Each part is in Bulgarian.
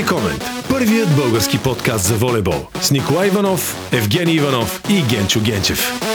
Волей Комент. Първият български подкаст за волейбол. С Николай Иванов, Евгений Иванов и Генчо Генчев.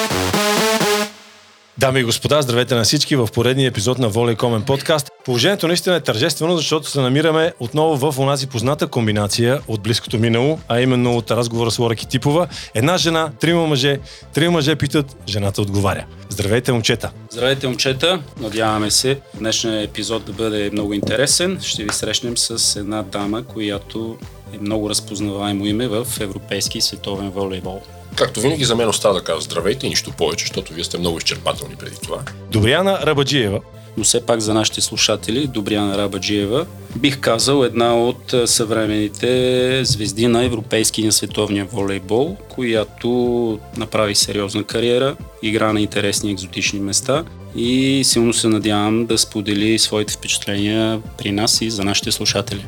Дами и господа, здравейте на всички в поредния епизод на Волей Комен подкаст. Положението наистина е тържествено, защото се намираме отново в онази позната комбинация от близкото минало, а именно от разговора с Лора Китипова. Една жена, трима мъже, трима мъже питат, жената отговаря. Здравейте, момчета! Здравейте, момчета! Надяваме се днешният епизод да бъде много интересен. Ще ви срещнем с една дама, която е много разпознаваемо име в европейски и световен волейбол. Както винаги за мен остава да кажа здравейте и нищо повече, защото вие сте много изчерпателни преди това. Добряна Рабаджиева. Но все пак за нашите слушатели, Добряна Рабаджиева, бих казал една от съвременните звезди на европейски и на световния волейбол, която направи сериозна кариера, игра на интересни екзотични места и силно се надявам да сподели своите впечатления при нас и за нашите слушатели.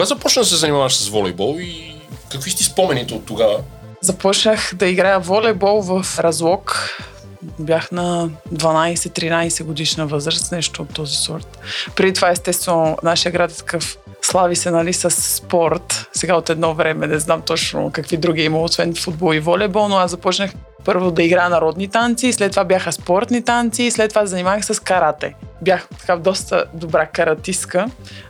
Кога започна да се занимаваш с волейбол и какви сте спомените от тогава? Започнах да играя волейбол в Разлог. Бях на 12-13 годишна възраст, нещо от този сорт. Преди това, естествено, нашия град е такъв слави се нали, с спорт. Сега от едно време не знам точно какви други има, освен футбол и волейбол, но аз започнах първо да играя народни танци, след това бяха спортни танци, след това занимавах с карате. Бях така доста добра каратистка,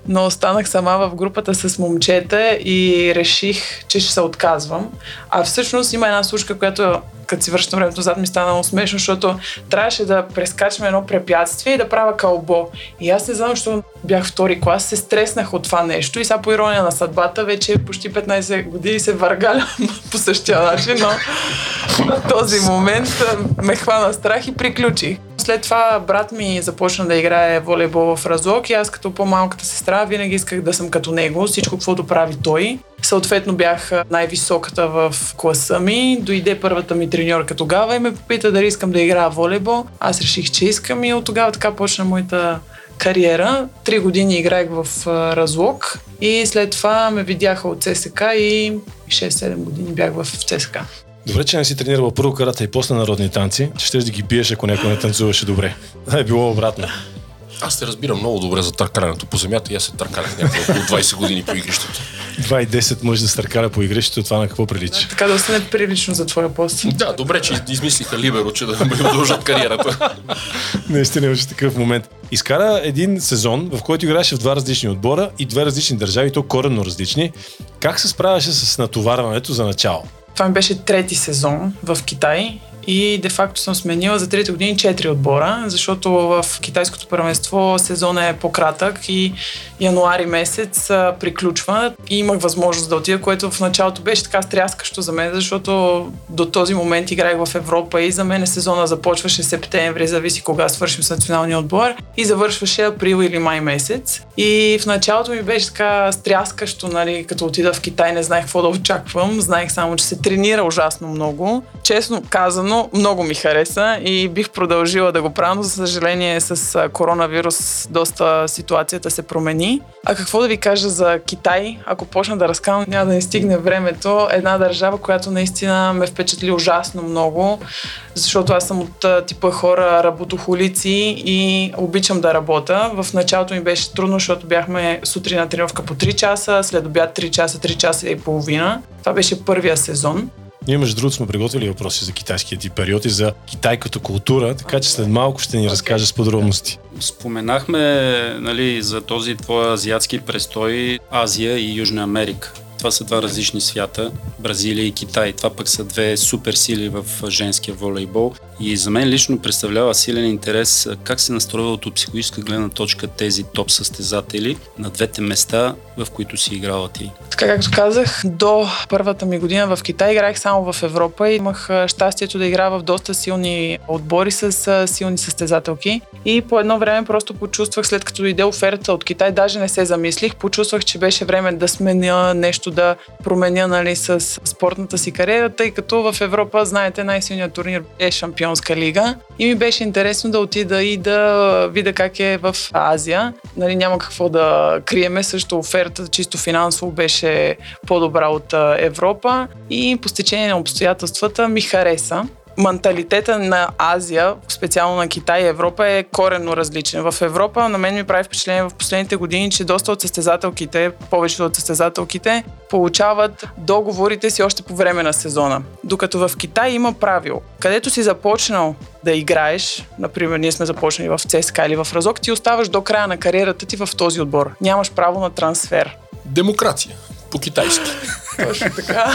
но останах сама в групата с момчета и реших, че ще се отказвам. А всъщност има една случка, която като си връщам времето назад ми стана смешно, защото трябваше да прескачаме едно препятствие и да правя кълбо. И аз не знам, защото бях втори клас, се стреснах от това нещо и сега по ирония на съдбата вече почти 15 години се въргалям по същия начин, но този момент ме хвана страх и приключих. След това брат ми започна да играе волейбол в Разлог и аз като по-малката сестра винаги исках да съм като него, всичко каквото прави той. Съответно бях най-високата в класа ми. Дойде първата ми треньорка тогава и ме попита дали искам да играя волейбол. Аз реших, че искам и от тогава така почна моята кариера. Три години играех в Разлог и след това ме видяха от ЦСК и 6-7 години бях в ЦСК. Добре, че не си тренирала първо карата и после народни танци, че ще да ги биеш, ако някой не танцуваше добре. Да е било обратно. Аз те разбирам много добре за търкалянето по земята и аз се търкалях някакво около 20 години по игрището. 2 и 10 мъж да се търкаля по игрището, това на какво прилича? Така да остане прилично за твоя пост. Да, добре, че измислиха Либеро, че да продължат кариерата. Наистина имаше такъв момент. Изкара един сезон, в който играеше в два различни отбора и две различни държави, то коренно различни. Как се справяше с натоварването за начало? Това ми беше трети сезон в Китай и де-факто съм сменила за трите години четири отбора, защото в китайското първенство сезона е по-кратък и януари месец а, приключва и имах възможност да отида, което в началото беше така стряскащо за мен, защото до този момент играех в Европа и за мен сезона започваше септември, зависи кога свършим с националния отбор и завършваше април или май месец. И в началото ми беше така стряскащо, нали, като отида в Китай, не знаех какво да очаквам, знаех само, че се тренира ужасно много. Честно казано, много ми хареса и бих продължила да го правя, но за съжаление с коронавирус доста ситуацията се промени. А какво да ви кажа за Китай? Ако почна да разказвам, няма да не стигне времето. Една държава, която наистина ме впечатли ужасно много, защото аз съм от типа хора работохолици и обичам да работя. В началото ми беше трудно, защото бяхме сутрин на тренировка по 3 часа, след обяд 3 часа, 3 часа и половина. Това беше първия сезон. Ние, между другото, сме приготвили въпроси за китайския ти период и за Китай като култура, така че след малко ще ни okay. разкажеш с подробности. Споменахме нали, за този твой азиатски престой Азия и Южна Америка. Това са два различни свята, Бразилия и Китай. Това пък са две супер сили в женския волейбол. И за мен лично представлява силен интерес как се настроива от психологическа гледна точка тези топ състезатели на двете места, в които си играла ти. Така както казах, до първата ми година в Китай играех само в Европа и имах щастието да играя в доста силни отбори с силни състезателки. И по едно време просто почувствах, след като дойде оферта от Китай, даже не се замислих, почувствах, че беше време да сменя нещо, да променя нали, с спортната си кариера, тъй като в Европа, знаете, най-силният турнир е Шампионска лига. И ми беше интересно да отида и да видя как е в Азия. Нали, няма какво да криеме, също оферта чисто финансово беше по-добра от Европа и по стечение на обстоятелствата ми хареса менталитета на Азия, специално на Китай и Европа е коренно различен. В Европа на мен ми прави впечатление в последните години, че доста от състезателките, повечето от състезателките, получават договорите си още по време на сезона. Докато в Китай има правило. Където си започнал да играеш, например, ние сме започнали в ЦСКА или в Разок, ти оставаш до края на кариерата ти в този отбор. Нямаш право на трансфер. Демокрация. По-китайски. Точно така.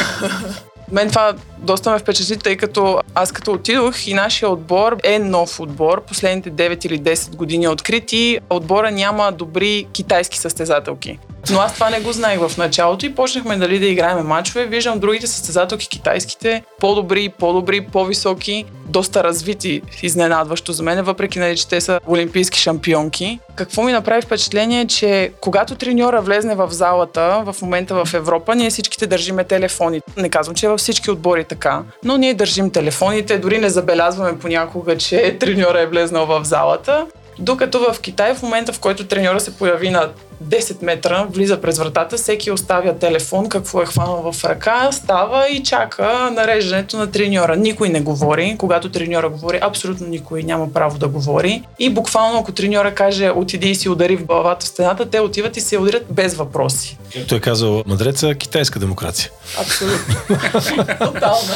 Мен това доста ме впечатли, тъй като аз като отидох и нашия отбор е нов отбор. Последните 9 или 10 години е открит и отбора няма добри китайски състезателки. Но аз това не го знаех в началото и почнахме дали да играем мачове. Виждам другите състезателки китайските по-добри, по-добри, по-високи, доста развити, изненадващо за мен, въпреки нали, че те са олимпийски шампионки. Какво ми направи впечатление, че когато треньора влезне в залата, в момента в Европа, ние всичките държиме телефони. Не казвам, че във всички отбори така, но ние държим телефоните, дори не забелязваме понякога, че треньора е влезнал в залата. Докато в Китай, в момента в който треньора се появи на 10 метра, влиза през вратата, всеки оставя телефон, какво е хванал в ръка, става и чака нареждането на треньора. Никой не говори. Когато треньора говори, абсолютно никой няма право да говори. И буквално, ако треньора каже отиди и си удари в главата в стената, те отиват и се ударят без въпроси. Той е казал Мадреца китайска демокрация. Абсолютно. Тотална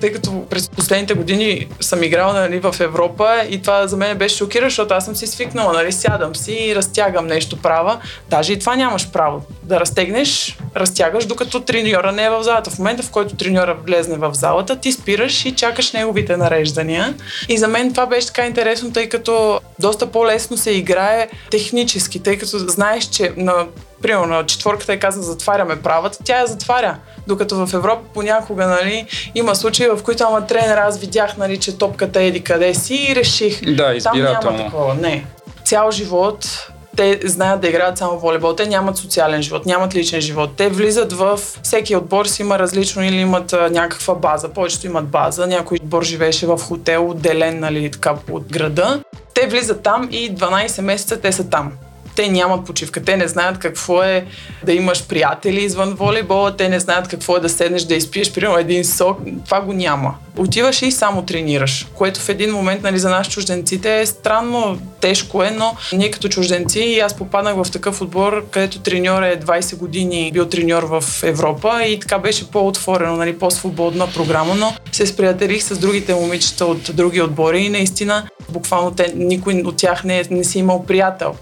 тъй като през последните години съм играла нали, в Европа и това за мен беше шокиращо, защото аз съм си свикнала, нали, сядам си и разтягам нещо права. Даже и това нямаш право. Да разтегнеш, разтягаш, докато треньора не е в залата. В момента, в който треньора влезне в залата, ти спираш и чакаш неговите нареждания. И за мен това беше така интересно, тъй като доста по-лесно се играе технически, тъй като знаеш, че на примерно на четворката е каза затваряме правата, тя я затваря. Докато в Европа понякога нали, има случаи, в които ама тренер аз видях, нали, че топката еди къде си и реших. Да, Там няма такова. Не. Цял живот те знаят да играят само волейбол. Те нямат социален живот, нямат личен живот. Те влизат в... Всеки отбор си има различно или имат а, някаква база. Повечето имат база. Някой отбор живееше в хотел, отделен нали, така, от града. Те влизат там и 12 месеца те са там те нямат почивка. Те не знаят какво е да имаш приятели извън волейбола, те не знаят какво е да седнеш да изпиеш, примерно един сок. Това го няма. Отиваш и само тренираш, което в един момент нали, за нас чужденците е странно, тежко е, но ние като чужденци и аз попаднах в такъв отбор, където треньор е 20 години бил треньор в Европа и така беше по-отворено, нали, по-свободна програма, но се сприятелих с другите момичета от други отбори и наистина буквално те, никой от тях не, не си имал приятел.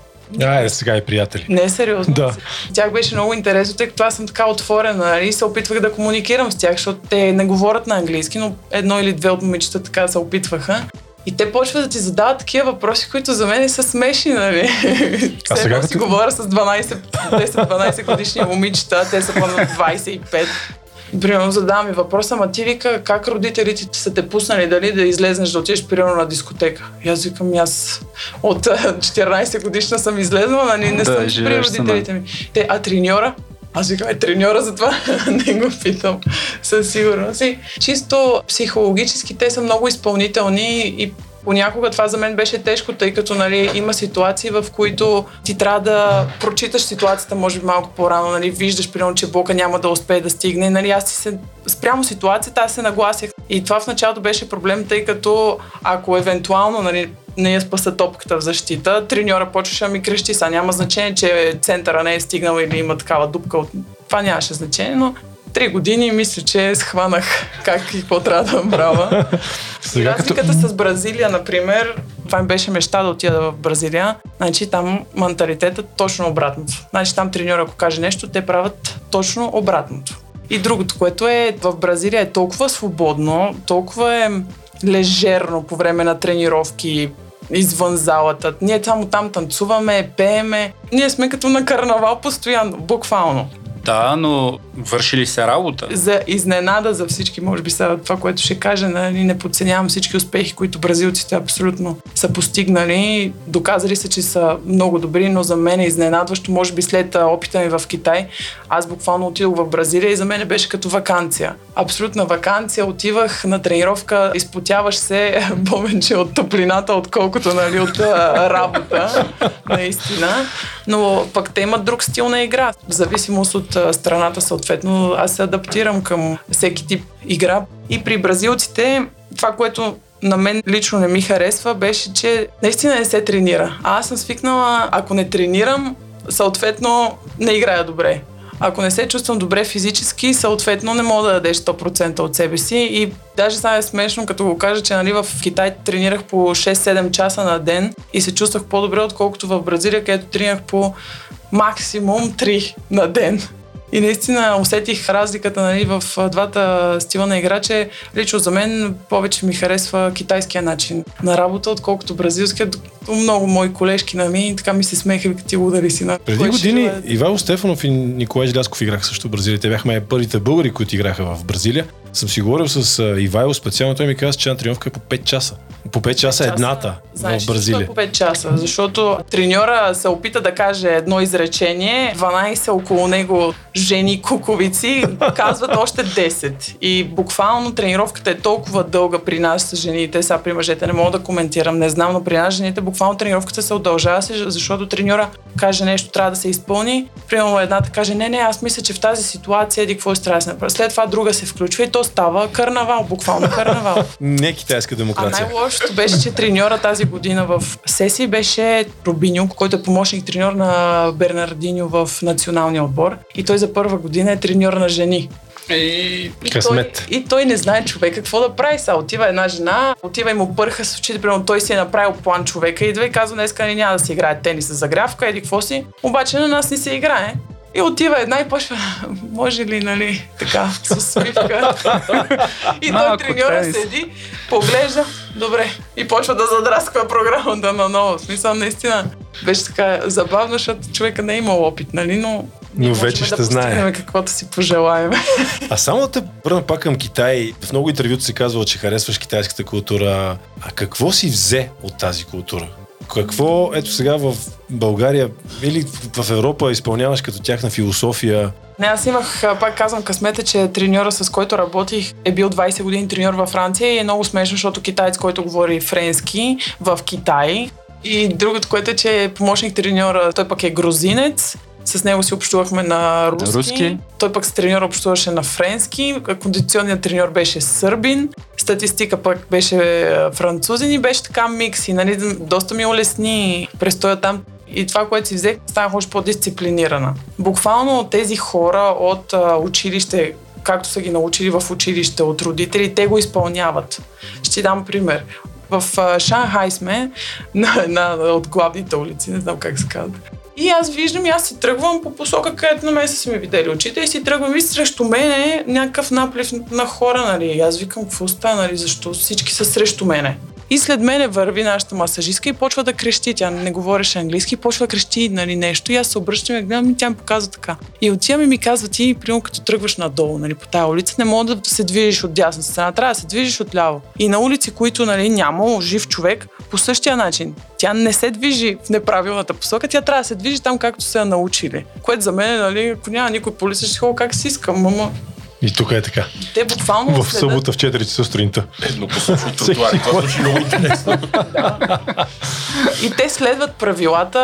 Айде сега и приятели. Не, сериозно. Да. Тях беше много интересно, тъй като аз съм така отворена нали, и се опитвах да комуникирам с тях, защото те не говорят на английски, но едно или две от момичета така се опитваха. И те почват да ти задават такива въпроси, които за мен са смешни, нали? А сега като... си говоря с 12, 10-12 годишни момичета, те са по 25. Примерно задавам ми въпроса, ама ти вика как родителите са те пуснали дали да излезнеш да отидеш примерно на дискотека. И аз викам, аз от 14 годишна съм излезнала, нали, не да, съм при родителите ми. Те, а треньора? Аз викам, е треньора, затова не го питам със сигурност. И чисто психологически те са много изпълнителни и Понякога това за мен беше тежко, тъй като нали, има ситуации, в които ти трябва да прочиташ ситуацията, може би малко по-рано, нали, виждаш, примерно, че блока няма да успее да стигне. Нали, аз се, спрямо ситуацията, аз се нагласях. И това в началото беше проблем, тъй като ако евентуално нали, не я спаса топката в защита, треньора почваше да ми крещи. Сега няма значение, че центъра не е стигнал или има такава дупка. Това нямаше значение, но три години мисля, че схванах как и какво трябва да направя. Сега, разликата като... с Бразилия, например, това ми беше мечта да отида в Бразилия. Значи там менталитетът е точно обратното. Значи там треньор, ако каже нещо, те правят точно обратното. И другото, което е в Бразилия е толкова свободно, толкова е лежерно по време на тренировки, извън залата. Ние само там танцуваме, пееме. Ние сме като на карнавал постоянно, буквално. Да, но върши ли се работа? За изненада за всички, може би сега това, което ще кажа, нали, не подценявам всички успехи, които бразилците абсолютно са постигнали. Доказали се, че са много добри, но за мен е изненадващо, може би след опита ми в Китай. Аз буквално отидох в Бразилия и за мен беше като вакансия. Абсолютна вакансия. Отивах на тренировка, изпотяваш се повече от топлината, отколкото нали, от работа. Наистина. Но пък те имат друг стил на игра. В зависимост от страната съответно. Аз се адаптирам към всеки тип игра. И при бразилците, това, което на мен лично не ми харесва, беше, че наистина не се тренира. А аз съм свикнала, ако не тренирам, съответно не играя добре. Ако не се чувствам добре физически, съответно не мога да дадеш 100% от себе си. И даже сега е смешно, като го кажа, че нали, в Китай тренирах по 6-7 часа на ден и се чувствах по-добре, отколкото в Бразилия, където тренирах по максимум 3 на ден. И наистина усетих разликата нали, в двата стила на игра, че лично за мен повече ми харесва китайския начин на работа, отколкото бразилския. Много мои колежки на ми така ми се смеха, като ти удари си на Преди години Ивайло Стефанов и Николай Желясков играха също в Бразилия. Те бяхме първите българи, които играха в Бразилия. Съм си говорил с Ивайло специално, той ми каза, че една тренировка е по 5 часа. По 5 часа е едната Знаеш, в Бразилия. по 5 часа? Защото треньора се опита да каже едно изречение, 12 около него жени куковици казват още 10. И буквално тренировката е толкова дълга при нас жените, сега при мъжете не мога да коментирам, не знам, но при нас жените буквално тренировката се удължава, защото треньора каже нещо, трябва да се изпълни. Примерно едната каже, не, не, аз мисля, че в тази ситуация еди какво се направи. След това друга се включва и то става карнавал, буквално карнавал. Не китайска А демокрация. Най-лошото беше, че треньора тази година в сесии беше Рубиньо, който е помощник треньор на Бернардиньо в националния отбор. И той за първа година е треньор на жени. И И Късмет. той, и той не знае човек какво да прави. Сега отива една жена, отива и му пърха с очите, примерно той си е направил план човека, идва и казва, днеска не няма да се играе тенис с загрявка, еди какво си. Обаче на нас не се играе. И отива една и почва, може ли, нали, така, с усмивка. и той треньора седи, поглежда, добре. И почва да задрасква програмата на ново. Смисъл, наистина, беше така забавно, защото човека не е имал опит, нали, но... можем вече да ще знае. постигнем каквото си пожелаем. А само да те върна пак към Китай. В много интервюта си казвал, че харесваш китайската култура. А какво си взе от тази култура? Какво, ето сега в България или в Европа изпълняваш като тяхна философия? Не, аз имах, а, пак казвам, късмета, че треньора, с който работих, е бил 20 години треньор във Франция и е много смешно, защото китаец, който говори френски в Китай. И другото, което е, че е помощник треньора, той пък е грузинец. С него си общувахме на руски. руски. Той пък с треньора общуваше на френски. Кондиционният треньор беше сърбин. Статистика пък беше а, французин и беше така микс. И нали, доста ми улесни престоя там. И това, което си взех, станах още по-дисциплинирана. Буквално тези хора от а, училище, както са ги научили в училище от родители, те го изпълняват. Ще ти дам пример. В а, Шанхай сме на една от главните улици, не знам как се казва. И аз виждам, и аз си тръгвам по посока, където на мен са си ми видели очите и си тръгвам и срещу мен е някакъв наплив на хора, нали. Аз викам, какво става, нали, защо всички са срещу мене. И след мене върви нашата масажистка и почва да крещи. Тя не говореше английски, почва да крещи нали, нещо. И аз се обръщам и гледам и тя ми показва така. И отивам и ми казва, ти, примерно, като тръгваш надолу, нали, по тази улица, не мога да се движиш от дясната страна, трябва да се движиш от ляво. И на улици, които нали, няма жив човек, по същия начин. Тя не се движи в неправилната посока, тя трябва да се движи там, както са я научили. Което за мен, нали, ако няма никой по улица, ще ходя как си искам. Ама И тук е така. те буквално В събота в 4 часа сутринта. Еднопосочни тротуари. Това звучи много интересно. И те следват правилата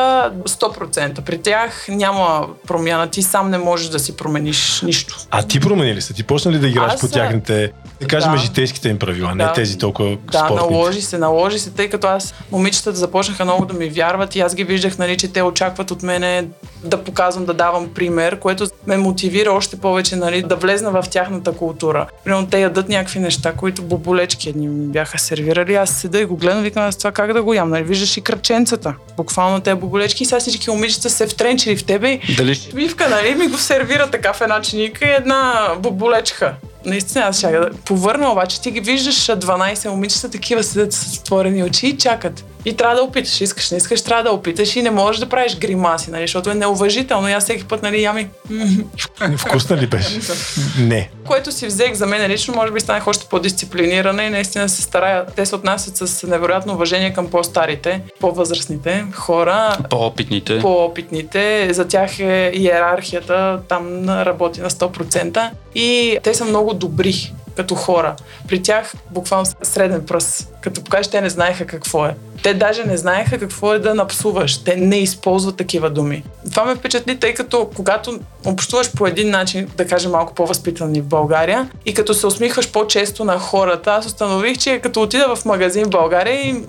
100%. При тях няма промяна. Ти сам не можеш да си промениш нищо. А ти промени ли се? Ти почна ли да играеш Аз, по тяхните, да кажем, да. житейските им правила, не Да. тези толкова Да, спортните? наложи се, наложи се, тъй като аз момичетата започнаха много да ми вярват и аз ги виждах, нали, че те очакват от мене да показвам, да давам пример, което ме мотивира още повече нали, да влезна в тяхната култура. Примерно те ядат някакви неща, които боболечки едни ми бяха сервирали. Аз седа и го гледам, викам аз това как да го ям. Нали, виждаш и кръченцата. Буквално те боболечки и сега всички момичета се втренчили в тебе Дали Мивка, нали, ми го сервира така в една чиника и една боболечка. Наистина, аз ще да повърна, обаче ти ги виждаш а, 12 момичета, такива седят с отворени очи и чакат. И трябва да опиташ. Искаш, не искаш, трябва да опиташ и не можеш да правиш гримаси, нали, защото е неуважително. И аз всеки път, нали, ями. Вкусна ли беше? не. Което си взех за мен лично, може би станах още по-дисциплинирана и наистина се старая. Те се отнасят с невероятно уважение към по-старите, по-възрастните хора. по-опитните. по-опитните, за тях е иерархията, там работи на 100% и те са много добри. като хора. При тях буквално среден пръст. Като покажеш, те не знаеха какво е. Те даже не знаеха какво е да напсуваш. Те не използват такива думи. Това ме впечатли, тъй като когато общуваш по един начин, да кажем малко по-възпитани в България, и като се усмихваш по-често на хората, аз установих, че като отида в магазин в България и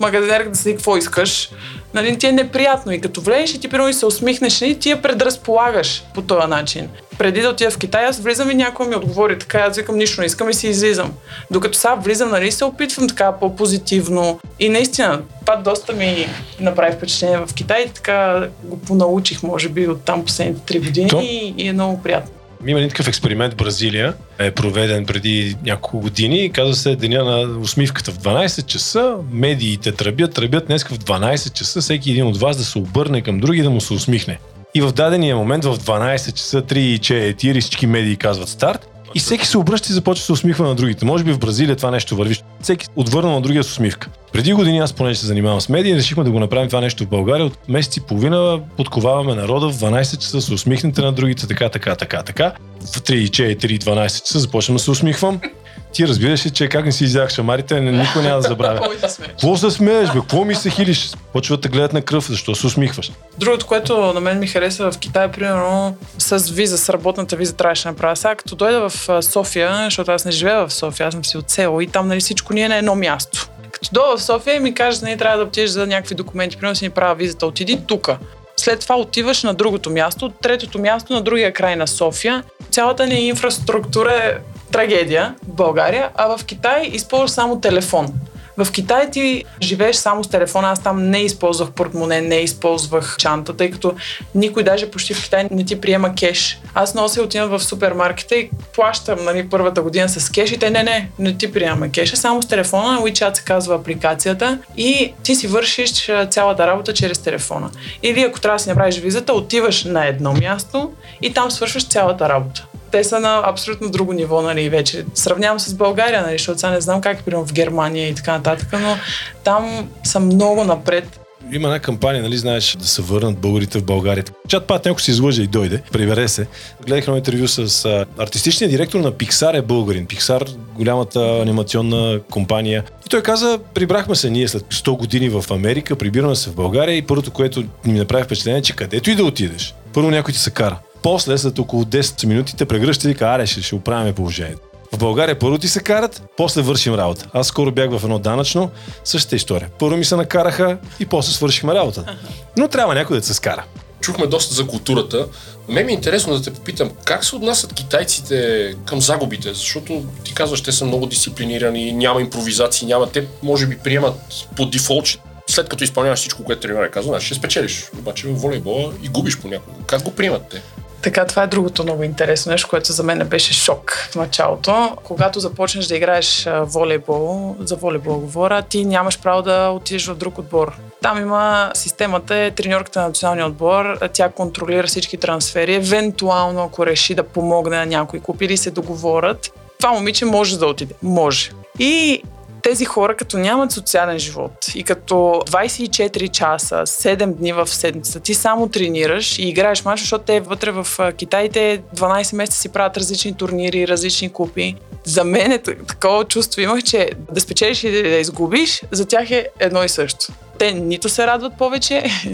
магазинерът да си какво искаш, нали, ти е неприятно. И като влезеш и ти примерно и се усмихнеш, нали, ти я предразполагаш по този начин. Преди да отида в Китай, аз влизам и някой ми отговори така, аз викам нищо не искам и си излизам. Докато сега влизам, нали, се опитвам така по-позитивно. И наистина, това доста ми направи впечатление в Китай, така го понаучих, може би, от там последните три години То... и, и е много приятно. Има един такъв експеримент в Бразилия, е проведен преди няколко години. Казва се Деня на усмивката в 12 часа. Медиите тръбят, тръбят днес в 12 часа. Всеки един от вас да се обърне към други да му се усмихне. И в дадения момент в 12 часа 3 и 4 всички медии казват старт. И всеки се обръща и започва да се усмихва на другите. Може би в Бразилия това нещо върви. Всеки отвърна на другия с усмивка. Преди години аз, понеже се занимавам с медии, решихме да го направим това нещо в България. От месец и половина подковаваме народа в 12 часа, се усмихнете на другите, така, така, така, така. В 3, 4, 12 часа започвам да се усмихвам. Ти разбираш ли, че как не си изях шамарите, никой няма да забравя. Какво се смееш, бе? Какво ми се хилиш? Почват да гледат на кръв, защо се усмихваш? Другото, което на мен ми хареса в Китай, примерно с виза, с работната виза трябваше да направя. Сега като дойда в София, защото аз не живея в София, аз съм си от село и там нали, всичко ни е на едно място. Като дойда в София и ми кажеш, не трябва да отидеш за някакви документи, примерно си ни правя визата, отиди тук. След това отиваш на другото място, третото място на другия край на София. Цялата ни инфраструктура е трагедия в България, а в Китай използваш само телефон. В Китай ти живееш само с телефона. Аз там не използвах портмоне, не използвах чанта, тъй като никой даже почти в Китай не ти приема кеш. Аз нося отивам в супермаркета и плащам нали, първата година с кеш и те не, не, не ти приема кеша, само с телефона. WeChat се казва апликацията и ти си вършиш цялата работа чрез телефона. Или ако трябва да си направиш визата, отиваш на едно място и там свършваш цялата работа те са на абсолютно друго ниво, нали, вече. Сравнявам с България, нали, защото сега не знам как е, примерно в Германия и така нататък, но там са много напред. Има една кампания, нали знаеш, да се върнат българите в България. Чат пат някой се излъже и дойде, прибере се. Гледах едно интервю с а, артистичния директор на Pixar е българин. Pixar, голямата анимационна компания. И той каза, прибрахме се ние след 100 години в Америка, прибираме се в България и първото, което ми направи впечатление, че където и да отидеш, първо някой ти се кара после, след около 10 минути, те прегръща и вика, аре, ще, ще оправяме положението. В България първо ти се карат, после вършим работа. Аз скоро бях в едно данъчно, същата история. Първо ми се накараха и после свършихме работа. Но трябва някой да се скара. Чухме доста за културата. Ме ми е интересно да те попитам, как се отнасят китайците към загубите? Защото ти казваш, те са много дисциплинирани, няма импровизации, няма. Те може би приемат по дефолт, че след като изпълняваш всичко, което тренера казва, ще спечелиш. Обаче в волейбола и губиш понякога. Как го приемат те? Така, това е другото много интересно нещо, което за мен беше шок в началото. Когато започнеш да играеш волейбол, за волейбол говоря, ти нямаш право да отидеш в друг отбор. Там има системата, е треньорката на националния отбор, тя контролира всички трансфери, евентуално ако реши да помогне на някой клуб или се договорят, това момиче може да отиде. Може. И тези хора, като нямат социален живот и като 24 часа, 7 дни в седмица, ти само тренираш и играеш мач, защото те вътре в Китай те 12 месеца си правят различни турнири, различни купи. За мен е такова чувство имах, че да спечелиш и да изгубиш, за тях е едно и също те нито се радват повече,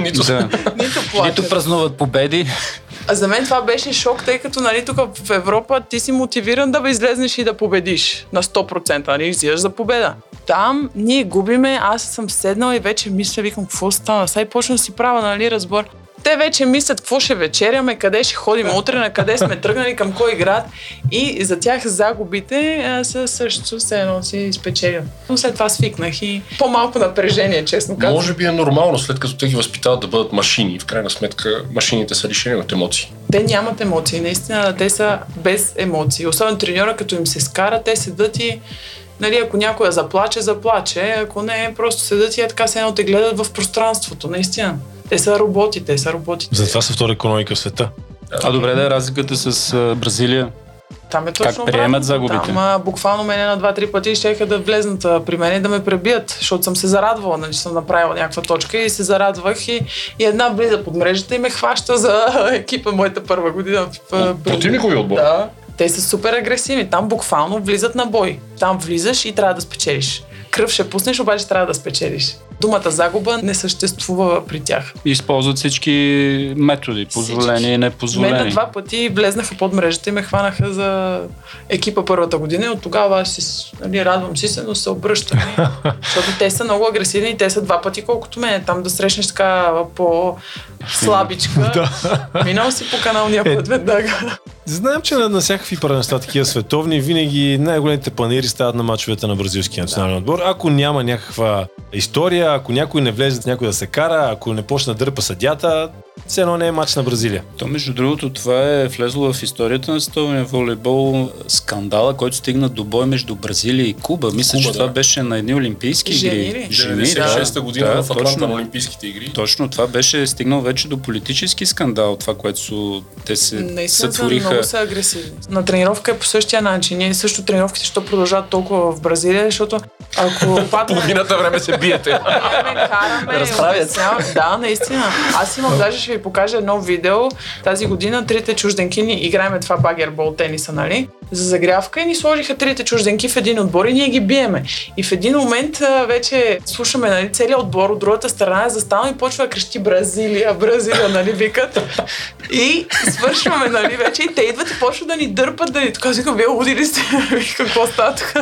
нито да. нито плачат. Нито празнуват победи. А за мен това беше шок, тъй като нали, тук в Европа ти си мотивиран да излезнеш и да победиш на 100%, нали, взимаш за победа. Там ние губиме, аз съм седнала и вече мисля, викам, какво стана? Сега и почна да си правя, нали, разбор те вече мислят какво ще вечеряме, къде ще ходим утре, на къде сме тръгнали, към кой град. И за тях загубите са също се едно си спечелят. Но след това свикнах и по-малко напрежение, честно казвам. Може би е нормално, след като те ги възпитават да бъдат машини. В крайна сметка машините са лишени от емоции. Те нямат емоции, наистина те са без емоции. Особено треньора, като им се скара, те седат и Нали, ако някой заплаче, заплаче. Ако не, просто седат и е така се едно те гледат в пространството, наистина. Те са роботи, те са роботи. Затова са втора економика в света. А добре да е разликата с Бразилия. Там е точно как приемат загубите? Там а, буквално мене на два-три пъти ще да влезнат а, при мен и да ме пребият, защото съм се зарадвала, нали, съм направила някаква точка и се зарадвах и, и една влиза под мрежата и ме хваща за екипа моята първа година. В, Противникови отбор? Да. Те са супер агресивни. Там буквално влизат на бой. Там влизаш и трябва да спечелиш. Кръв ще пуснеш, обаче трябва да спечелиш. Думата загуба не съществува при тях. Използват всички методи, позволени и непозволени. Мен на два пъти влезнаха под мрежата и ме хванаха за екипа първата година и от тогава аз си, нали, радвам си се, но се обръщам. защото те са много агресивни и те са два пъти колкото мен. Там да срещнеш така по слабичка. Минал си по каналния път веднага. Знаем, че на, на всякакви първенства такива световни, винаги най-големите панери стават на мачовете на бразилския национален отбор. Ако няма някаква история, ако някой не влезе някой да се кара, ако не почне да дърпа съдята, все едно не е матч на Бразилия. То, между другото, това е влезло в историята на световния волейбол скандала, който стигна до бой между Бразилия и Куба. Мисля, Куба, че да. това беше на едни олимпийски Жени игри. Жени, 96-та година да, в Атланта точно. на Олимпийските игри. Точно, това беше стигнал вече до политически скандал, това, което са, те се Наистина сътвориха. много са агресивни. На тренировка е по същия начин. Ние също тренировките, що продължават толкова в Бразилия, защото ако падне... Половината време се биете. Караме, караме, Разправят. Да, наистина. Аз имам, даже ще ви покажа едно видео. Тази година трите чужденки ни играеме това багербол тениса, нали? За загрявка и ни сложиха трите чужденки в един отбор и ние ги биеме. И в един момент а, вече слушаме, нали, целият отбор от другата страна е застанал и почва да крещи Бразилия, Бразилия, нали, викат. И свършваме, нали, вече и те идват и почват да ни дърпат, да ни така, викам, вие луди ли сте? Какво става тук?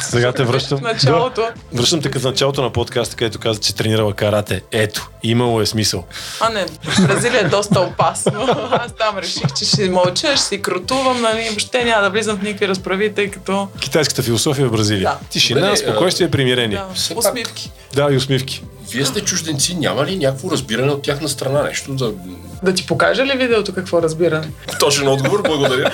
Сега те връщам. В началото. Да. Връщам те като началото на подкаста, където каза, че тренирала карате. Ето, имало е смисъл. А не, Бразилия е доста опасно. Аз там реших, че ще мълча, ще си крутувам, нали, въобще няма да влизам в никакви разправи, тъй като... Китайската философия в Бразилия. Да. Тишина, спокойствие, примирение. Да, усмивки. Да, и усмивки. Вие сте чужденци, няма ли някакво разбиране от тяхна страна? Нещо да... Да ти покажа ли видеото какво разбиране? Точен отговор, благодаря.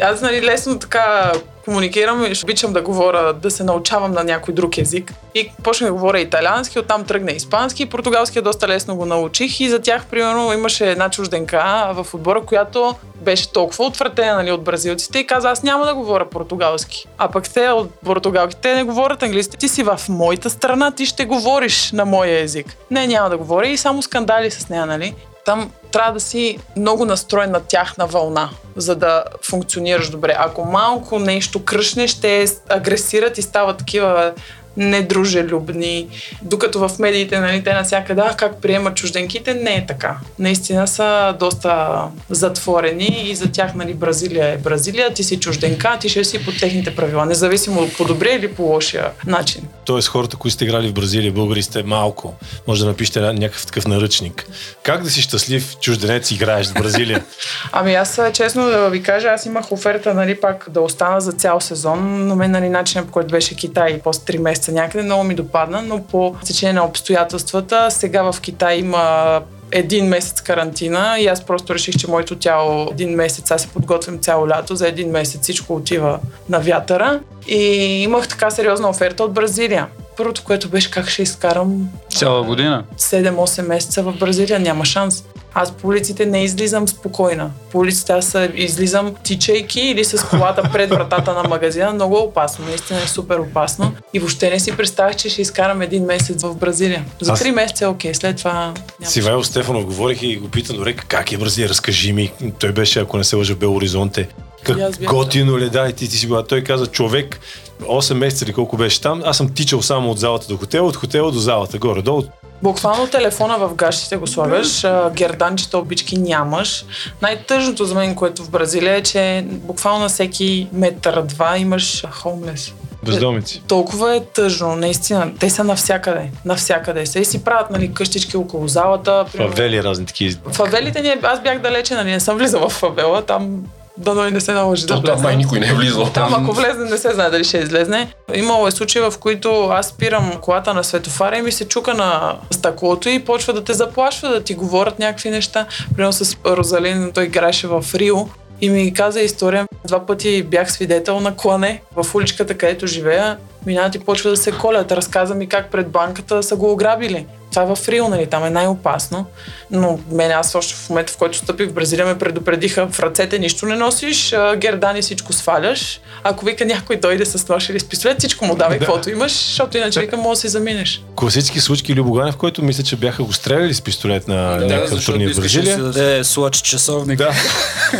Аз нали, лесно така комуникирам и ще обичам да говоря, да се научавам на някой друг език. И почнах да говоря италиански, оттам тръгна испански, португалски доста лесно го научих и за тях, примерно, имаше една чужденка в отбора, която беше толкова отвратена нали, от бразилците и каза, аз няма да говоря португалски. А пък те от португалки, те не говорят английски. Ти си в моята страна, ти ще говориш на моя език. Не, няма да говоря и само скандали с нея, нали? Там трябва да си много настроен на тяхна вълна, за да функционираш добре. Ако малко нещо кръшнеш, те агресират и стават такива недружелюбни, докато в медиите, нали, те навсякъде, а как приемат чужденките, не е така. Наистина са доста затворени и за тях, нали, Бразилия е Бразилия, ти си чужденка, ти ще си по техните правила, независимо по добрия или по лошия начин. Тоест хората, които сте играли в Бразилия, българи сте малко. Може да напишете ня- някакъв такъв наръчник. Как да си щастлив чужденец и играеш в Бразилия? Ами аз честно да ви кажа, аз имах оферта, нали, пак да остана за цял сезон, но мен, нали, начинът по който беше Китай после 3 месеца някъде, много ми допадна, но по течение на обстоятелствата, сега в Китай има един месец карантина и аз просто реших, че моето тяло един месец, аз се подготвям цяло лято, за един месец всичко отива на вятъра и имах така сериозна оферта от Бразилия. Първото, което беше как ще изкарам Цяла година. 7-8 месеца в Бразилия, няма шанс. Аз по улиците не излизам спокойна. По улиците аз излизам тичайки или с колата пред вратата на магазина. Много е опасно, наистина е супер опасно. И въобще не си представях, че ще изкарам един месец в Бразилия. За Аз- 3 месеца е окей, след това няма. С Ивайло Стефанов говорих и го питам добре, как е Бразилия, разкажи ми. Той беше, ако не се лъжа, в Бел Оризонте. Как бях готино ли, да, и ти, ти си била. Той каза, човек, 8 месеца или колко беше там, аз съм тичал само от залата до хотела, от хотела до залата, горе-долу. Буквално телефона в гащите го слагаш, герданчета, обички нямаш. Най-тъжното за мен, което в Бразилия е, че буквално на всеки метър-два имаш хоумлес. Бездомици. Толкова е тъжно, наистина. Те са навсякъде. Навсякъде. Се и си правят нали, къщички около залата. примерно. Фавели разни такива. Фавелите ни, аз бях далече, нали, не съм влизала в фавела, там дано и не се наложи да То там май никой не е влизал. Там ако влезне, не се знае дали ще излезне. Имало е случаи, в които аз спирам колата на светофара и ми се чука на стъклото и почва да те заплашва, да ти говорят някакви неща. Примерно с Розалин, той играеше в Рио и ми каза история. Два пъти бях свидетел на клане в уличката, където живея. Минават и почва да се колят. Разказа ми как пред банката са го ограбили. това е в Рио, нали, там е най-опасно. Но мен аз още в момента, в който стъпих в Бразилия, ме предупредиха в ръцете нищо не носиш, гердани всичко сваляш. Ако вика някой дойде с нож или с пистолет, всичко му давай Да. каквото имаш, защото иначе вика, може да си заминеш. Класически случки Любоганев, в който мисля, че бяха го стреляли с пистолет на Да, някакъв турнир в да Бразилия. си даде слач часовник. Да.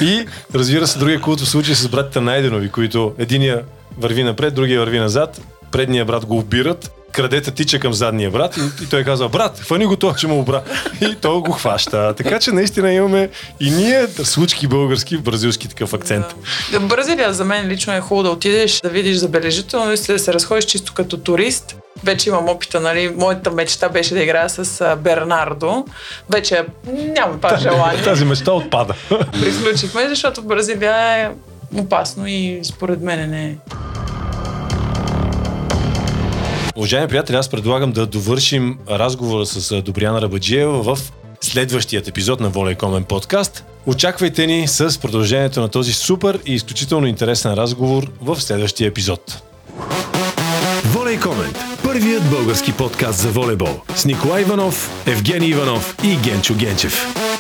И разбира се, другия култов случай с братите Найденови, които единия върви напред, другия върви назад, предния брат го убират, крадета тича към задния брат и, и той казва, брат, фани го това, че му обра. И той го хваща. Така че наистина имаме и ние случки български бразилски такъв акцент. Да. Бразилия за мен лично е хубаво да отидеш, да видиш забележително и да се разходиш чисто като турист. Вече имам опита, нали? Моята мечта беше да играя с Бернардо. Вече нямам това желание. Тази мечта отпада. Приключихме, защото Бразилия е опасно и според мен не е. Уважаеми приятели, аз предлагам да довършим разговора с Добряна Рабаджиева в следващият епизод на Воля Комен подкаст. Очаквайте ни с продължението на този супер и изключително интересен разговор в следващия епизод. Волей Комент. Първият български подкаст за волейбол. С Николай Иванов, Евгений Иванов и Генчо Генчев.